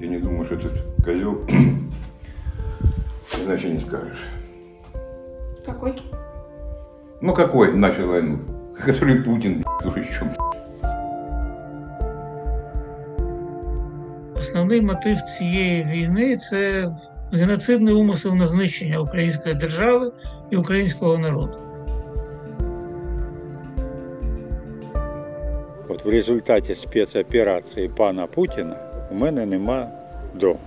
Я не думаю, что этот козел иначе не скажешь. Какой? Ну какой начал войну? Который Путин, дурачок. Основний мотив цієї війни це геноцидний умисел на знищення української держави і українського народу. От в результаті спецоперації пана Путіна у мене нема дому.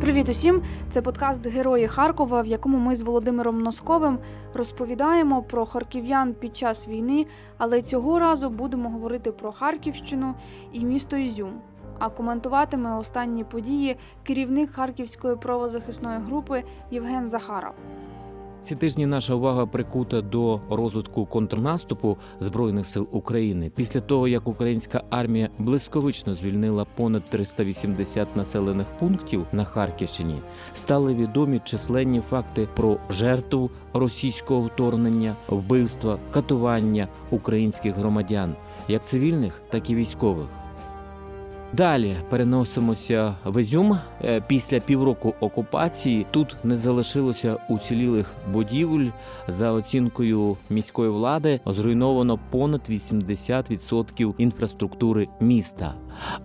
Привіт усім! Це подкаст Герої Харкова, в якому ми з Володимиром Носковим розповідаємо про харків'ян під час війни, але цього разу будемо говорити про Харківщину і місто Ізюм. А коментуватиме останні події керівник харківської правозахисної групи Євген Захаров. Ці тижні наша увага прикута до розвитку контрнаступу збройних сил України після того, як українська армія блискавично звільнила понад 380 населених пунктів на Харківщині, стали відомі численні факти про жертву російського вторгнення, вбивства, катування українських громадян, як цивільних, так і військових. Далі переносимося в Ізюм. Е, Після півроку окупації тут не залишилося уцілілих будівель. За оцінкою міської влади зруйновано понад 80% інфраструктури міста.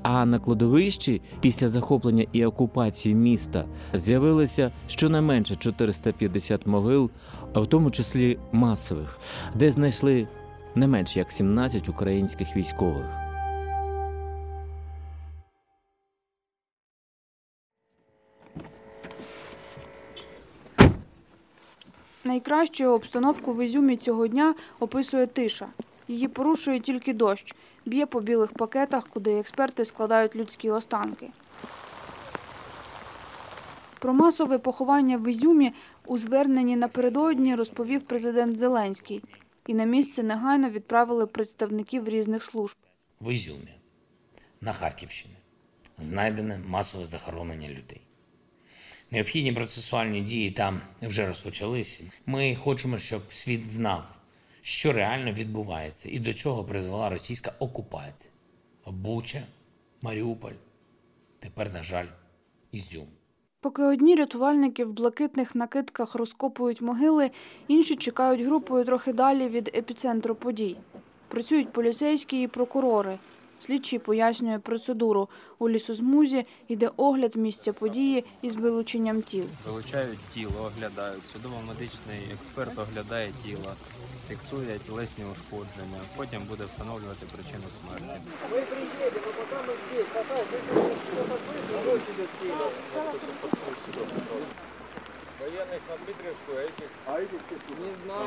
А на кладовищі після захоплення і окупації міста з'явилося щонайменше 450 могил, в тому числі масових, де знайшли не менш як 17 українських військових. Найкращу обстановку в Ізюмі цього дня описує тиша. Її порушує тільки дощ, б'є по білих пакетах, куди експерти складають людські останки. Про масове поховання в Ізюмі у зверненні напередодні розповів президент Зеленський. І на місце негайно відправили представників різних служб. в Ізюмі на Харківщині знайдене масове захоронення людей. Необхідні процесуальні дії там вже розпочалися. Ми хочемо, щоб світ знав, що реально відбувається і до чого призвела російська окупація. Буча, Маріуполь, тепер, на жаль, Ізюм. Поки одні рятувальники в блакитних накидках розкопують могили, інші чекають групою трохи далі від епіцентру подій. Працюють поліцейські і прокурори. Слідчий пояснює процедуру. У лісозмузі йде огляд місця події із вилученням тіл. Вилучають тіло, оглядають. Судово-медичний експерт оглядає тіло, фіксує тілесні ушкодження. Потім буде встановлювати причину смерті.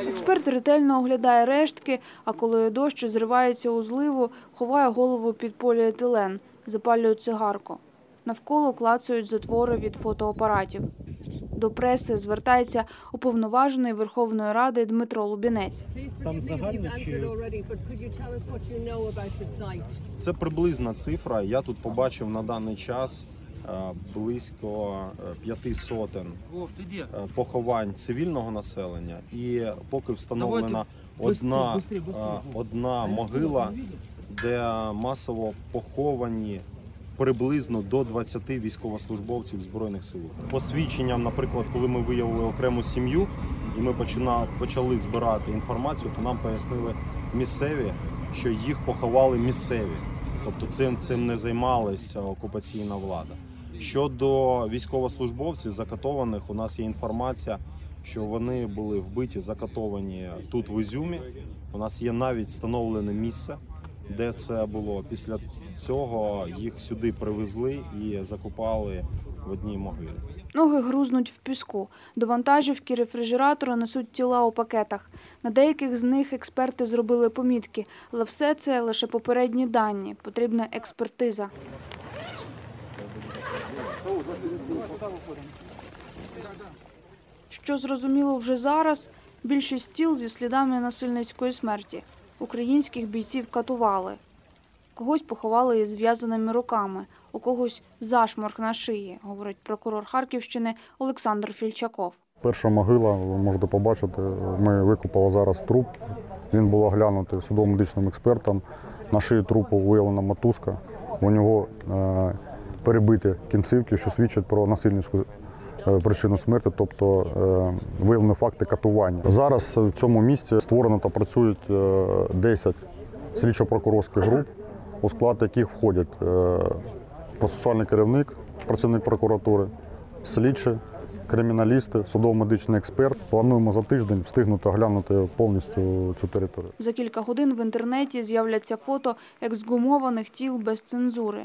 Експерт ретельно оглядає рештки, а коли дощ зривається у зливу, ховає голову під поліетилен, запалює цигарку. Навколо клацають затвори від фотоапаратів. До преси звертається уповноважений Верховної Ради Дмитро Лубінець. Там загально чи Це приблизна цифра. Я тут побачив на даний час близько е, п'яти сотень е, поховань цивільного населення, і поки встановлена одна, е, одна могила, де масово поховані. Приблизно до 20 військовослужбовців збройних сил. По свідченням, наприклад, коли ми виявили окрему сім'ю і ми почали збирати інформацію, то нам пояснили місцеві, що їх поховали місцеві. Тобто цим цим не займалася окупаційна влада. Щодо військовослужбовців закатованих, у нас є інформація, що вони були вбиті, закатовані тут в Ізюмі. У нас є навіть встановлене місце, де це було. Після цього їх сюди привезли і закопали в одній могилі. Ноги грузнуть в піску. До вантажівки рефрижератора несуть тіла у пакетах. На деяких з них експерти зробили помітки, але все це лише попередні дані. Потрібна експертиза. Що зрозуміло вже зараз, більшість тіл зі слідами насильницької смерті. Українських бійців катували. Когось поховали із зв'язаними руками, у когось зашморк на шиї, говорить прокурор Харківщини Олександр Фільчаков. Перша могила, ви можете побачити, ми викопали зараз труп. Він був оглянутий судово-медичним експертом. На шиї трупу виявлена мотузка. У нього е, перебиті кінцівки, що свідчать про насильницьку е, причину смерті, тобто е, виявлені факти катування. Зараз в цьому місті створено та працюють е, 10 слідчо-прокурорських груп, у склад яких входять е, процесуальний керівник, працівник прокуратури, слідчі, криміналісти, судово-медичний експерт. Плануємо за тиждень встигнути оглянути повністю цю територію. За кілька годин в інтернеті з'являться фото ексгумованих тіл без цензури.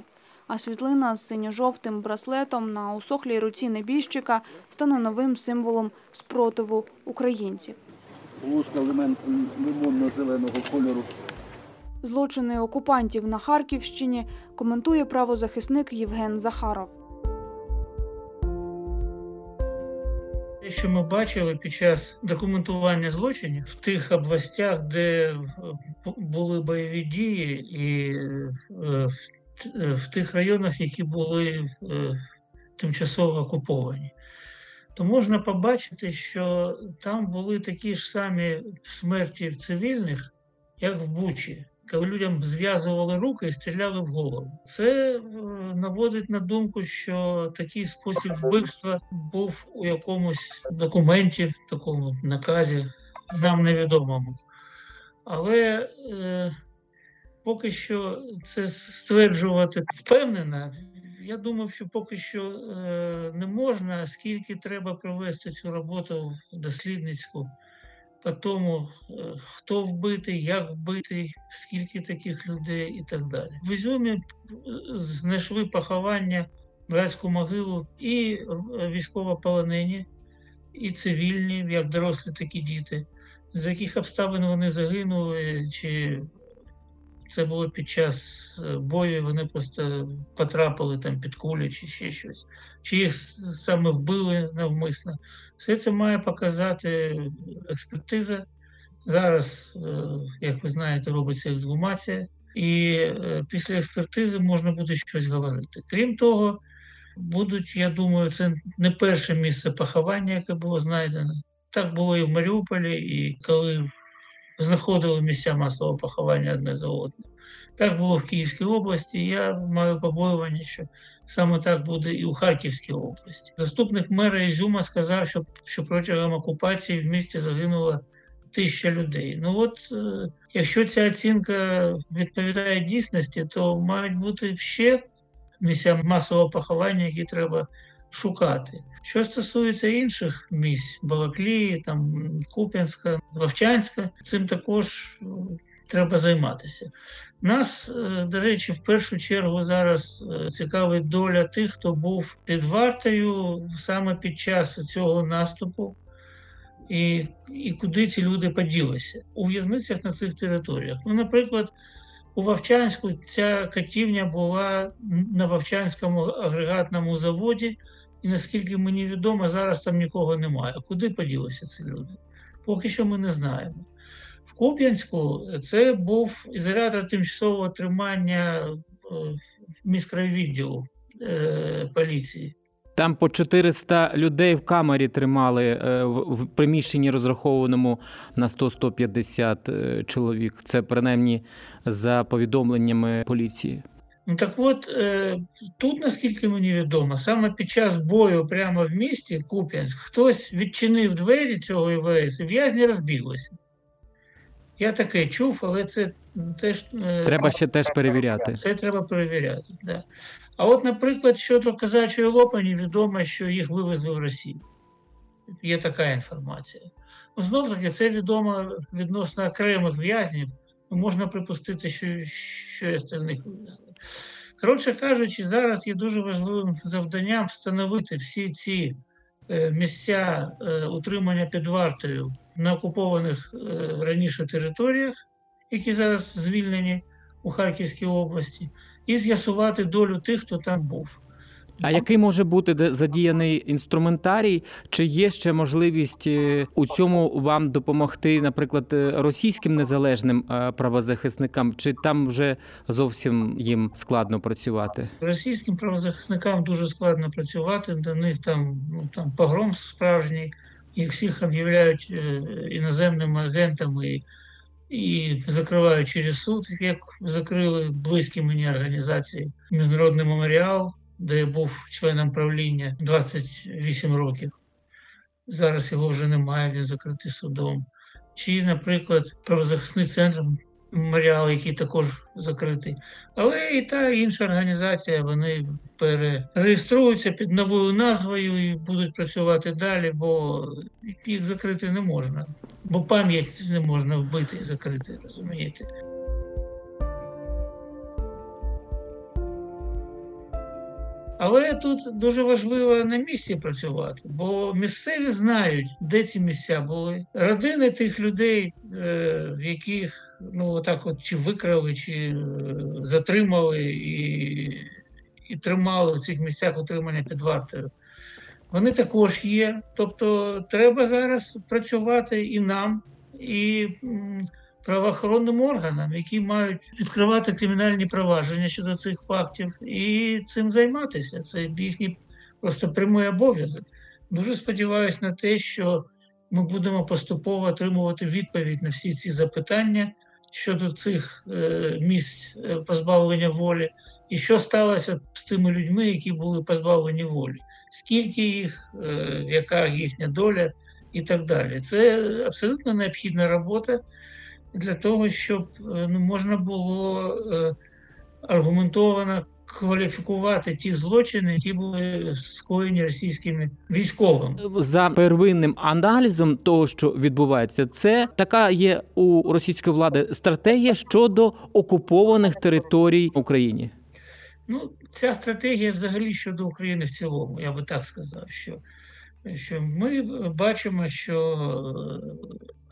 А світлина з синьо-жовтим браслетом на усохлій руці небіжчика стане новим символом спротиву українців. Полоска лимонно-зеленого кольору. Злочини окупантів на Харківщині коментує правозахисник Євген Захаров. Те, що ми бачили під час документування злочинів в тих областях, де були бойові дії, і е, в тих районах, які були е, тимчасово окуповані, то можна побачити, що там були такі ж самі смерті цивільних, як в Бучі, коли людям зв'язували руки і стріляли в голову. Це е, наводить на думку, що такий спосіб вбивства був у якомусь документі, такому наказі, нам невідомому. Але е, поки що це стверджувати впевнено. Я думав, що поки що е, не можна, оскільки треба провести цю роботу дослідницьку по тому, хто вбитий, як вбитий, скільки таких людей і так далі. В Ізюмі е, знайшли поховання, братську могилу і е, військовополонені, і цивільні, як дорослі, так і діти. З яких обставин вони загинули, чи це було під час е, бою, вони просто потрапили там під кулі чи ще щось, чи їх саме вбили навмисно. Все це має показати експертиза. Зараз, е, як ви знаєте, робиться ексгумація, і е, після експертизи можна буде щось говорити. Крім того, будуть, я думаю, це не перше місце поховання, яке було знайдено. Так було і в Маріуполі, і коли знаходили місця масового поховання одне за одним. Так було в Київській області. Я маю побоювання, що саме так буде і у Харківській області. Заступник мера Ізюма сказав, що, що протягом окупації в місті загинуло тисяча людей. Ну от е, якщо ця оцінка відповідає дійсності, то мають бути ще місця масового поховання, які треба шукати. Що стосується інших місць Балаклії, там Куп'янська, Вовчанська, цим також е, треба займатися. Нас, е, до речі, в першу чергу зараз е, цікавить доля тих, хто був під вартою саме під час цього наступу, і, і куди ці люди поділися у в'язницях на цих територіях. Ну, наприклад, у Вовчанську ця катівня була на Вовчанському агрегатному заводі, і наскільки мені відомо, зараз там нікого немає. Куди поділися ці люди? Поки що ми не знаємо. В Куп'янську це був ізолятор тимчасового тримання е, міськрайвідділу е, поліції. Там по 400 людей в камері тримали е, в приміщенні, розрахованому на 100-150 е, чоловік. Це принаймні за повідомленнями поліції. Ну так от е, тут, наскільки мені відомо, саме під час бою прямо в місті Куп'янськ хтось відчинив двері цього ІВС і в'язні розбіглися. Я таке чув, але це теж е, Треба ще теж перевіряти. Це треба перевіряти. Да. А от, наприклад, щодо казачої лопані, відомо, що їх вивезли в Росію. Є така інформація. Ну, знов таки, це відомо відносно окремих в'язнів. Можна припустити, що, що і остальних вивезли. Коротше кажучи, зараз є дуже важливим завданням встановити всі ці е, місця е, утримання під вартою на окупованих е, раніше територіях, які зараз звільнені у Харківській області, і з'ясувати долю тих, хто там був. А який може бути задіяний інструментарій? Чи є ще можливість е, у цьому вам допомогти, наприклад, е, російським незалежним е, правозахисникам? Чи там вже зовсім їм складно працювати? Російським правозахисникам дуже складно працювати, до них там, ну, там погром справжній, їх всіх об'являють іноземними агентами і закривають через суд, як закрили близькі мені організації Міжнародний меморіал, де я був членом правління 28 років. Зараз його вже немає, він закритий судом. Чи, наприклад, правозахисний центр меморіал, який також закритий. Але і та і інша організація вони перереєструються під новою назвою і будуть працювати далі, бо їх закрити не можна. Бо пам'ять не можна вбити і закрити, розумієте? Але тут дуже важливо на місці працювати, бо місцеві знають, де ці місця були. Родини тих людей, е, яких ну отак, от чи викрали, чи е, затримали і, і тримали в цих місцях утримання під вартою. Вони також є. Тобто, треба зараз працювати і нам, і правоохоронним органам, які мають відкривати кримінальні провадження щодо цих фактів, і цим займатися. Це їхній просто прямий обов'язок. Дуже сподіваюся на те, що ми будемо поступово отримувати відповідь на всі ці запитання щодо цих е, місць е, позбавлення волі, і що сталося з тими людьми, які були позбавлені волі, скільки їх, е, яка їхня доля і так далі. Це абсолютно необхідна робота для того, щоб ну, можна було е, аргументовано кваліфікувати ті злочини, які були скоєні російськими військовими. За первинним аналізом того, що відбувається, це така є у російської влади стратегія щодо окупованих територій Україні. Ну, ця стратегія взагалі щодо України в цілому, я би так сказав, що що ми бачимо, що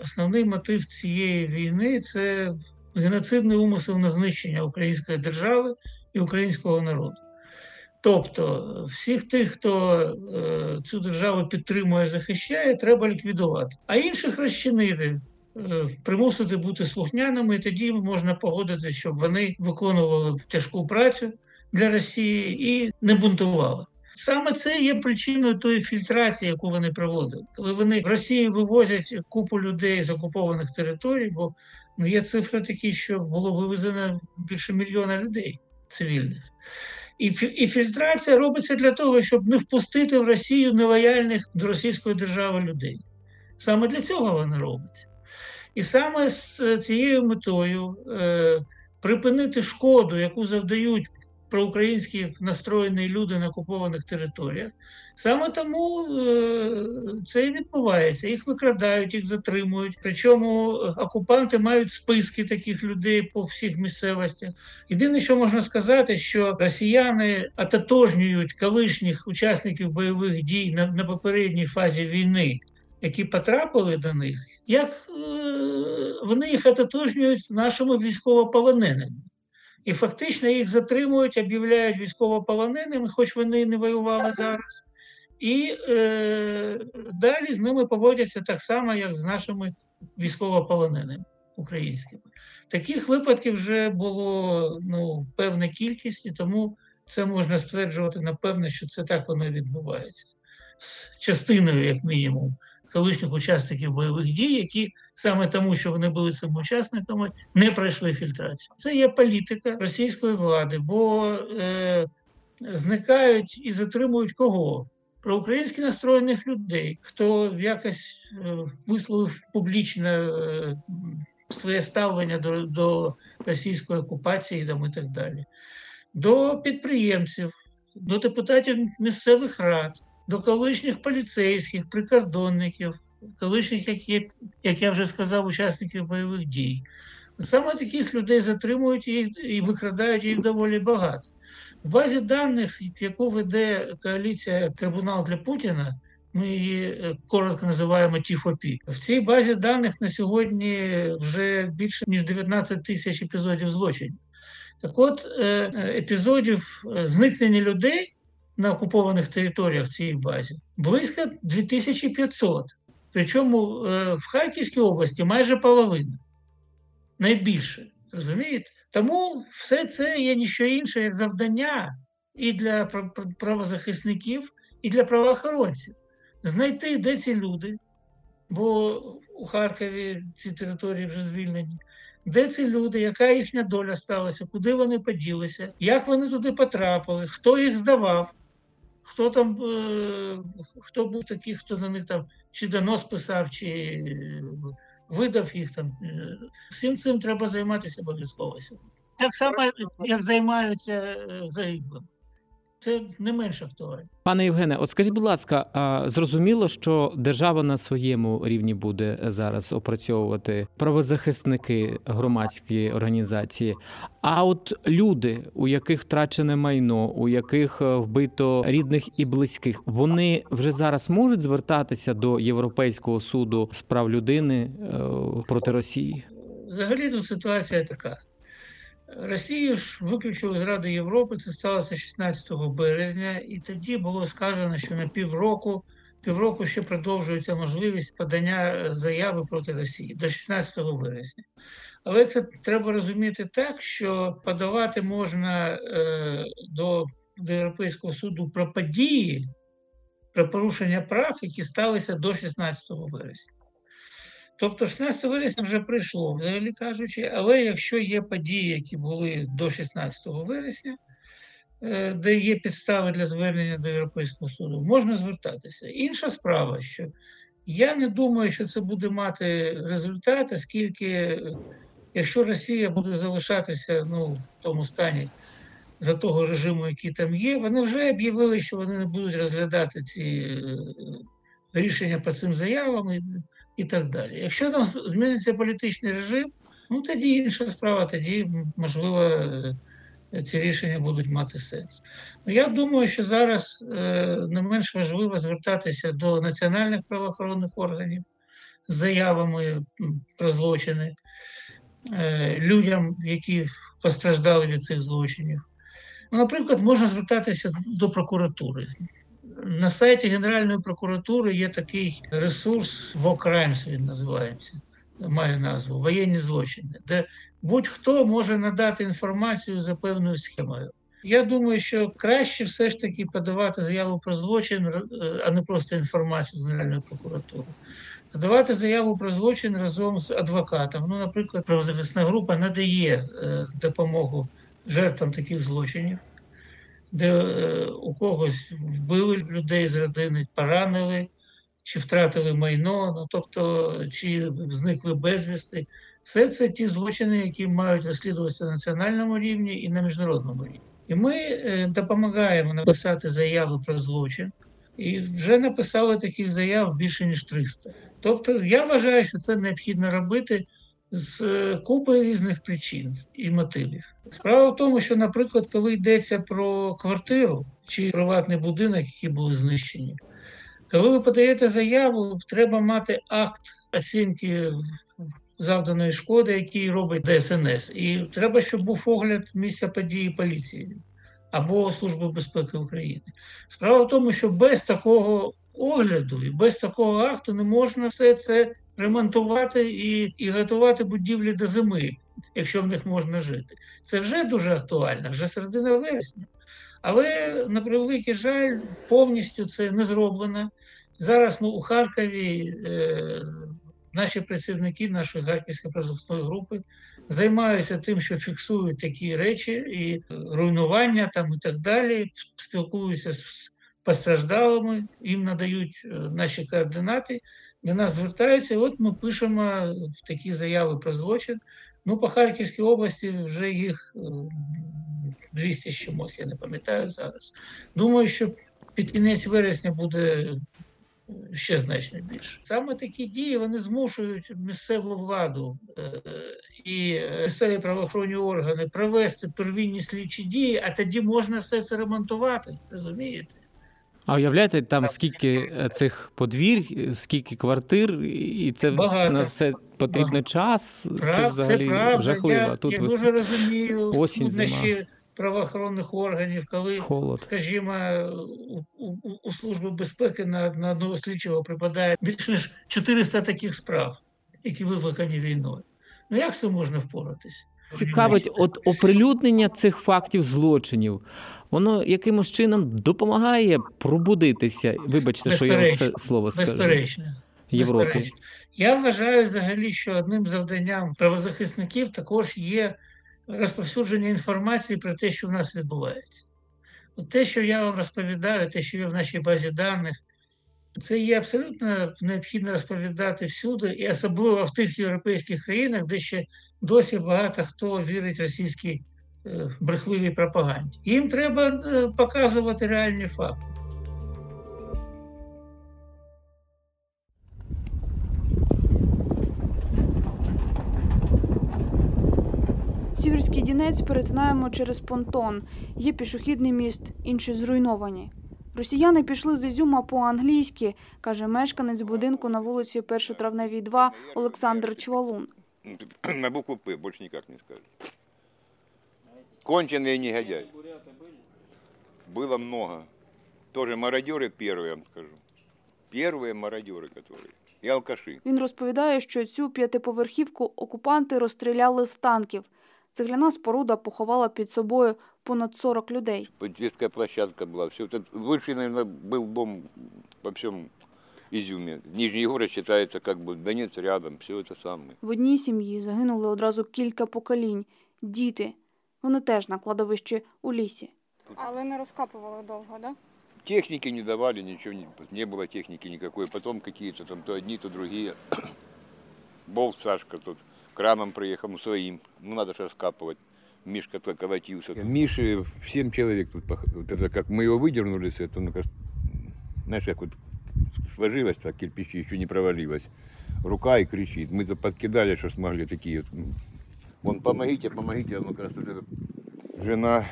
основний мотив цієї війни це геноцидний умисел на знищення української держави і українського народу. Тобто всіх тих, хто е, цю державу підтримує, захищає, треба ліквідувати, а інших розчинити. Е, примусити бути слухняними, і тоді можна погодити, щоб вони виконували тяжку працю для Росії і не бунтували. Саме це є причиною тої фільтрації, яку вони проводили. Коли вони в Росії вивозять купу людей з окупованих територій, бо ну, є цифри такі, що було вивезено більше мільйона людей цивільних. І і фільтрація робиться для того, щоб не впустити в Росію нелояльних до російської держави людей. Саме для цього вона робиться. І саме з цією метою е, припинити шкоду, яку завдають проукраїнські настроєні люди на окупованих територіях. Саме тому е, це і відбувається. Їх викрадають, їх затримують. Причому окупанти мають списки таких людей по всіх місцевостях. Єдине, що можна сказати, що росіяни ототожнюють колишніх учасників бойових дій на, на попередній фазі війни. Які потрапили до них, як е, вони їх ототожнюють з нашими військовополоненими і фактично їх затримують, об'являють військовополоненими, хоч вони не воювали зараз. І е, далі з ними поводяться так само, як з нашими військовополоненими українськими. Таких випадків вже було ну, певна кількість, і тому це можна стверджувати напевне, що це так воно відбувається з частиною, як мінімум, колишніх учасників бойових дій, які саме тому, що вони були цими учасниками, не пройшли фільтрацію. Це є політика російської влади, бо е, зникають і затримують кого? Про українськи настроєних людей, хто якось е, висловив публічно е, своє ставлення до до російської окупації там, і так далі, до підприємців, до депутатів місцевих рад до колишніх поліцейських, прикордонників, колишніх, як, є, як я вже сказав, учасників бойових дій. Саме таких людей затримують їх і викрадають їх доволі багато. В базі даних, яку веде коаліція Трибунал для Путіна, ми її е, коротко називаємо ТІФОПІ. В цій базі даних на сьогодні вже більше ніж 19 тисяч епізодів злочинів. Так от е, епізодів е, зникнення людей на окупованих територіях в цій базі близько 2500. Причому е, в Харківській області майже половина. Найбільше. розумієте? Тому все це є ніщо інше, як завдання і для правозахисників, і для правоохоронців. Знайти, де ці люди, бо у Харкові ці території вже звільнені. Де ці люди, яка їхня доля сталася, куди вони поділися, як вони туди потрапили, хто їх здавав, хто там, е, хто був такий, хто на них там чи донос писав, чи е, видав їх там. Е, Всім цим треба займатися обов'язково. Так само, як займаються загиблими. Це не менш актуально. Пане Євгене, от скажіть, будь ласка, а зрозуміло, що держава на своєму рівні буде зараз опрацьовувати правозахисники, громадські організації. А от люди, у яких втрачене майно, у яких е, вбито рідних і близьких, вони вже зараз можуть звертатися до Європейського суду з прав людини е, проти Росії. Взагалі тут ситуація така. Росію ж виключили з Ради Європи, це сталося 16 березня, і тоді було сказано, що на півроку, півроку ще продовжується можливість подання заяви проти Росії до 16 вересня. Але це треба розуміти так, що подавати можна е, до, до Європейського суду про події, про порушення прав, які сталися до 16 вересня. Тобто 16 вересня вже прийшло, взагалі кажучи, але якщо є події, які були до 16 вересня, е, де є підстави для звернення до Європейського суду, можна звертатися. Інша справа, що я не думаю, що це буде мати результат, оскільки якщо Росія буде залишатися ну, в тому стані за того режиму, який там є, вони вже об'явили, що вони не будуть розглядати ці е, рішення по цим заявам і, так далі. Якщо там зміниться політичний режим, ну тоді інша справа, тоді можливо е, ці рішення будуть мати сенс. Я думаю, що зараз е, не менш важливо звертатися до національних правоохоронних органів з заявами про злочини е, людям, які постраждали від цих злочинів. Ну, наприклад, можна звертатися до прокуратури. На сайті Генеральної прокуратури є такий ресурс Crimes, він називається, має назву воєнні злочини, де будь-хто може надати інформацію за певною схемою. Я думаю, що краще все ж таки подавати заяву про злочин, е, а не просто інформацію з Генеральної прокуратури. Подавати заяву про злочин разом з адвокатом. Ну, наприклад, правозахисна група надає е, допомогу жертвам таких злочинів, де е, у когось вбили людей з родини, поранили, чи втратили майно, ну тобто, чи зникли безвісти. Все це ті злочини, які мають розслідуватися на національному рівні і на міжнародному рівні. І ми е, допомагаємо написати заяви про злочин, і вже написали таких заяв більше ніж 300. Тобто, я вважаю, що це необхідно робити з е, купи різних причин і мотивів. Справа в тому, що, наприклад, коли йдеться про квартиру чи приватний будинок, які були знищені, коли ви подаєте заяву, треба мати акт оцінки завданої шкоди, який робить ДСНС. І треба, щоб був огляд місця події поліції або Служби безпеки України. Справа в тому, що без такого огляду і без такого акту не можна все це ремонтувати і, і готувати будівлі до зими, якщо в них можна жити. Це вже дуже актуально, вже середина вересня. Але на превеликий жаль, повністю це не зроблено. Зараз ну, у Харкові е, наші працівники нашої харківської правозахисної групи займаються тим, що фіксують такі речі і е, руйнування там і так далі, спілкуються з постраждалими, їм надають е, наші координати, до нас звертаються. От ми пишемо такі заяви про злочин. Ну, по Харківській області вже їх е, 200 з чимось, я не пам'ятаю зараз. Думаю, що під кінець вересня буде ще значно більше. Саме такі дії вони змушують місцеву владу е, і місцеві правоохоронні органи провести первинні слідчі дії, а тоді можна все це ремонтувати. Розумієте? А уявляєте, там скільки е, цих подвір'я, е, скільки квартир, і це Багато. на все потрібно Багато. час. Прав, це взагалі правда. жахливо. Я, Тут я дуже розумію осінь, труднощі правоохоронних органів, коли холод. скажімо, у, у, у Служби безпеки на, на одного слідчого припадає більше ніж 400 таких справ, які викликані війною. Ну як з цим можна впоратись? Цікавить, от оприлюднення цих фактів злочинів, воно якимось чином допомагає пробудитися. Вибачте, що я це слово скажу. Безперечно. Європі. безперечно. Я вважаю взагалі, що одним завданням правозахисників також є розповсюдження інформації про те, що в нас відбувається. От те, що я вам розповідаю, те, що є в нашій базі даних, це є абсолютно необхідно розповідати всюди, і особливо в тих європейських країнах, де ще досі багато хто вірить російській е, брехливій пропаганді. Їм треба е, показувати реальні факти. Сіверський Дінець перетинаємо через понтон. Є пішохідний міст, інші зруйновані. Росіяни пішли з Ізюма по-англійськи, каже мешканець будинку на вулиці 1 травневій 2 Олександр Чвалун. На букву П, больше никак не скажешь. Конченые негодяи. Было много. Тоже мародеры первые, я вам скажу. Первые мародеры, которые. И алкаши. Він розповідає, що цю п'ятиповерхівку окупанти розстріляли з танків. Цегляна споруда поховала під собою понад 40 людей. Детская площадка была. Все это лучший, наверное, был дом во всем Изюме. Нижний город считается как бы Донец рядом, все это самое. В одній сім'ї загинули одразу кілька поколінь. Діти. Вони теж на кладовищі у лісі. Але не розкапували довго, так? Техники не давали, ничего не, не было техники никакой. Потом какие-то там то одни, то другие. Болт Сашка тут краном приехал, ну своим. Ну надо же раскапывать. Мишка то колотился. Миши, семь человек тут, пох- вот это как мы его выдернули с этого, ну как, знаешь, как вот сложилось так, кирпичи еще не провалилось. Рука и кричит. Мы подкидали, что смогли такие. Вон, помогите, помогите, ну как раз это жена,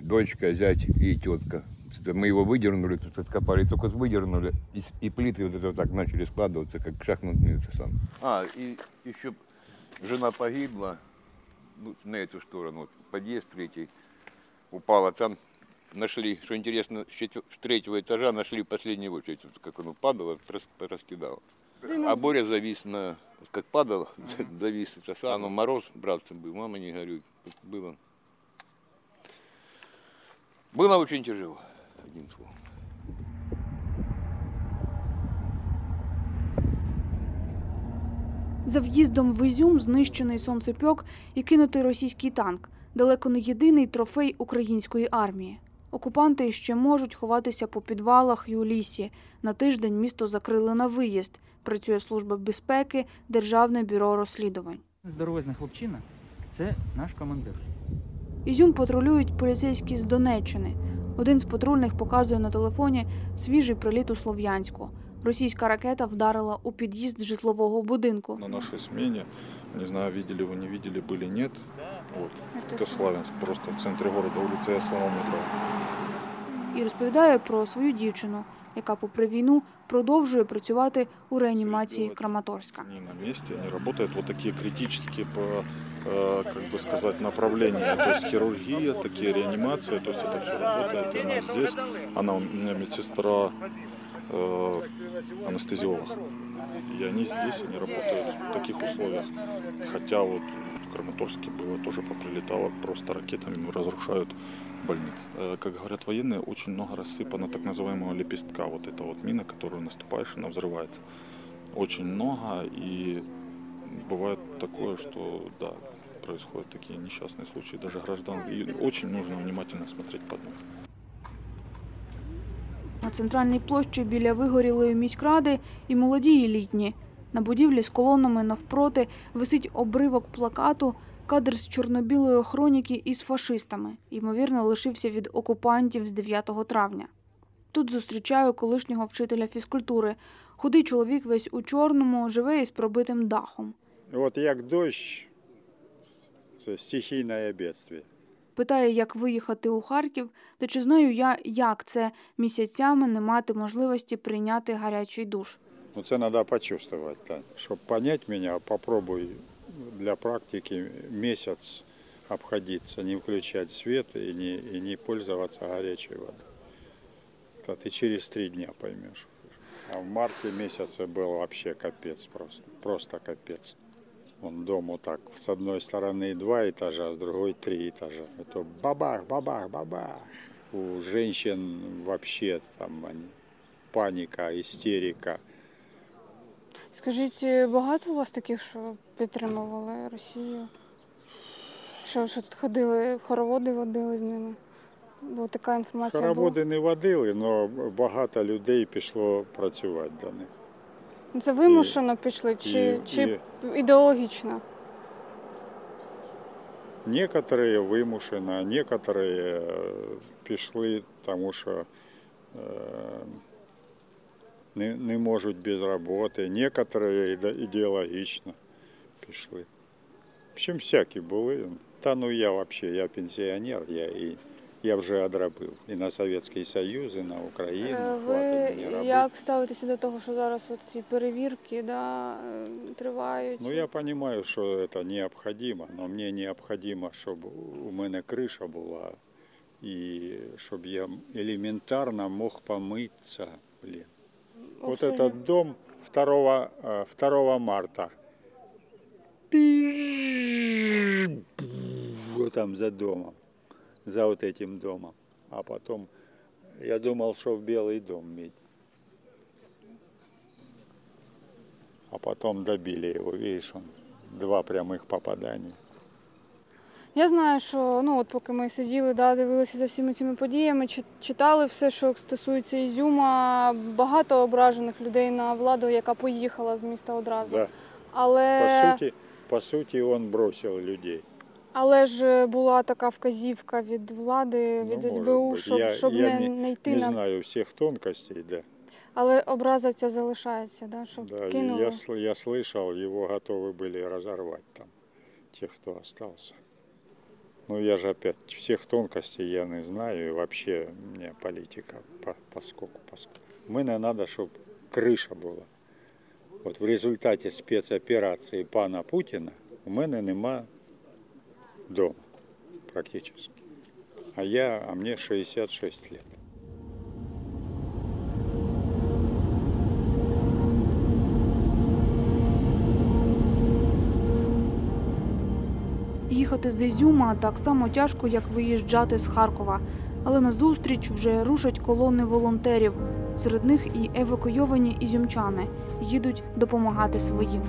дочка, зять и тетка. Мы его выдернули, тут откопали, только выдернули, и, и плиты вот это так начали складываться, как шахматные это сам. А, и еще жена погибла, ну, на эту сторону, подъезд третий, упала там, нашли, что интересно, с, четвер- с третьего этажа нашли в последнюю очередь, вот как оно падало, рас- раскидало. А Боря завис на, вот как падал, завис это сам, ну, мороз, братцем был, мама не горюй, вот было. Было очень тяжело, одним словом. За в'їздом в Ізюм знищений сонцепьок і кинутий російський танк. Далеко не єдиний трофей української армії. Окупанти ще можуть ховатися по підвалах і у лісі. На тиждень місто закрили на виїзд. Працює служба безпеки, Державне бюро розслідувань. Здоровезна хлопчина це наш командир. Ізюм патрулюють поліцейські з Донеччини. Один з патрульних показує на телефоні свіжий приліт у Слов'янську. Російська ракета вдарила у під'їзд житлового будинку. на нашей смене. Не знаю, видели вы, не видели, были, нет. Вот. Это Славянск, просто в центре города, улица Яслава метро. і розповідає про свою дівчину, яка, попри війну, продовжує працювати у реанімації Краматорська. Они на месте, они работают вот такие критические по, э, как бы сказать, направления. То есть хирургия, такие реанимации, то есть это все работает. И она здесь, она у меня медсестра, э, анестезиолог. И они здесь, они работают в таких условиях. Хотя вот в Краматорске было тоже поприлетало, просто ракетами разрушают больниц. Э, Как говорят военные, очень много рассыпано так называемого лепестка. Вот это вот мина, которую наступаешь, она взрывается. Очень много, и бывает такое, что да, происходят такие несчастные случаи, даже граждан. И очень нужно внимательно смотреть под ноги. На центральній площі біля вигорілої міськради і молоді, і літні. На будівлі з колонами навпроти висить обривок плакату, кадр з чорно-білої хроніки із фашистами. Ймовірно, лишився від окупантів з 9 травня. Тут зустрічаю колишнього вчителя фізкультури. Худий чоловік весь у чорному, живе із пробитим дахом. От як дощ, це стихійне бедствие. Питає, як виїхати у Харків, та чи знаю я, як це місяцями не мати можливості прийняти гарячий душ. Ну, це треба почувствовать. Так. Щоб понять мене, попробуй для практики місяць обходиться, не включать свет и не, и не пользоваться горячей водой. То ты через три дня поймешь. А в марте месяце был вообще капец просто. Просто капец. Он дом вот так, с одной стороны два этажа, с другой три этажа. Это бабах, бабах, бабах. У женщин вообще там они, паника, истерика. Скажіть, е, багато у вас таких, що підтримували Росію? Що, що тут ходили, хороводи водили з ними? Бо така інформація була. Хороводи не водили, але багато людей пішло працювати до них. Ну, Це вимушено пішли чи, і- чи ідеологічно? Некоторые вимушено, а некоторые е, пішли, тому що е, не, не можуть без роботи, некоторые іде- ідеологічно пішли. В общем, всякі були. Та ну я взагалі, я пенсіонер, я, і, я вже одробив. І на Совєтський Союз, і на Україну. Е, Ви хватить мені робити. як ставитеся до того, що зараз от ці перевірки да, е, тривають? Ну, я понимаю, что это необходимо, но мне необходимо, чтобы у мене криша була, і щоб я элементарно мог помыться. Вот этот дом 2, э, 2 марта. Вот там за домом, за вот этим домом. А потом я думал, что в Белый дом медь. А потом добили его, видишь, он два прямых попадания. Я знаю, що ну от поки ми сиділи, да, дивилися за всіми цими подіями, чи- читали все, що стосується Ізюма, багато ображених людей на владу, яка поїхала з міста одразу. Да. Але, По сути, по сути, он бросил людей. але ж була така вказівка від влади, Ну, від може СБУ, бути. щоб, Я- щоб я не, не йти Не на. знаю всех тонкостей, да. Але образа ця залишається, да, щоб да и кинули. я, сл- я слышал, его готовы были разорвать там, тех, кто остался. Ну, я же опять всех тонкостей я не знаю, и вообще мне политика по, поскольку, поскольку. Мне надо, чтобы крыша была. От в результаті спецоперації пана Путіна у мене нема дома практично. А я, а мне 66 лет. з Ізюма так само тяжко, як виїжджати з Харкова. Але назустріч вже рушать колони волонтерів. Серед них і евакуйовані ізюмчани їдуть допомагати своїм.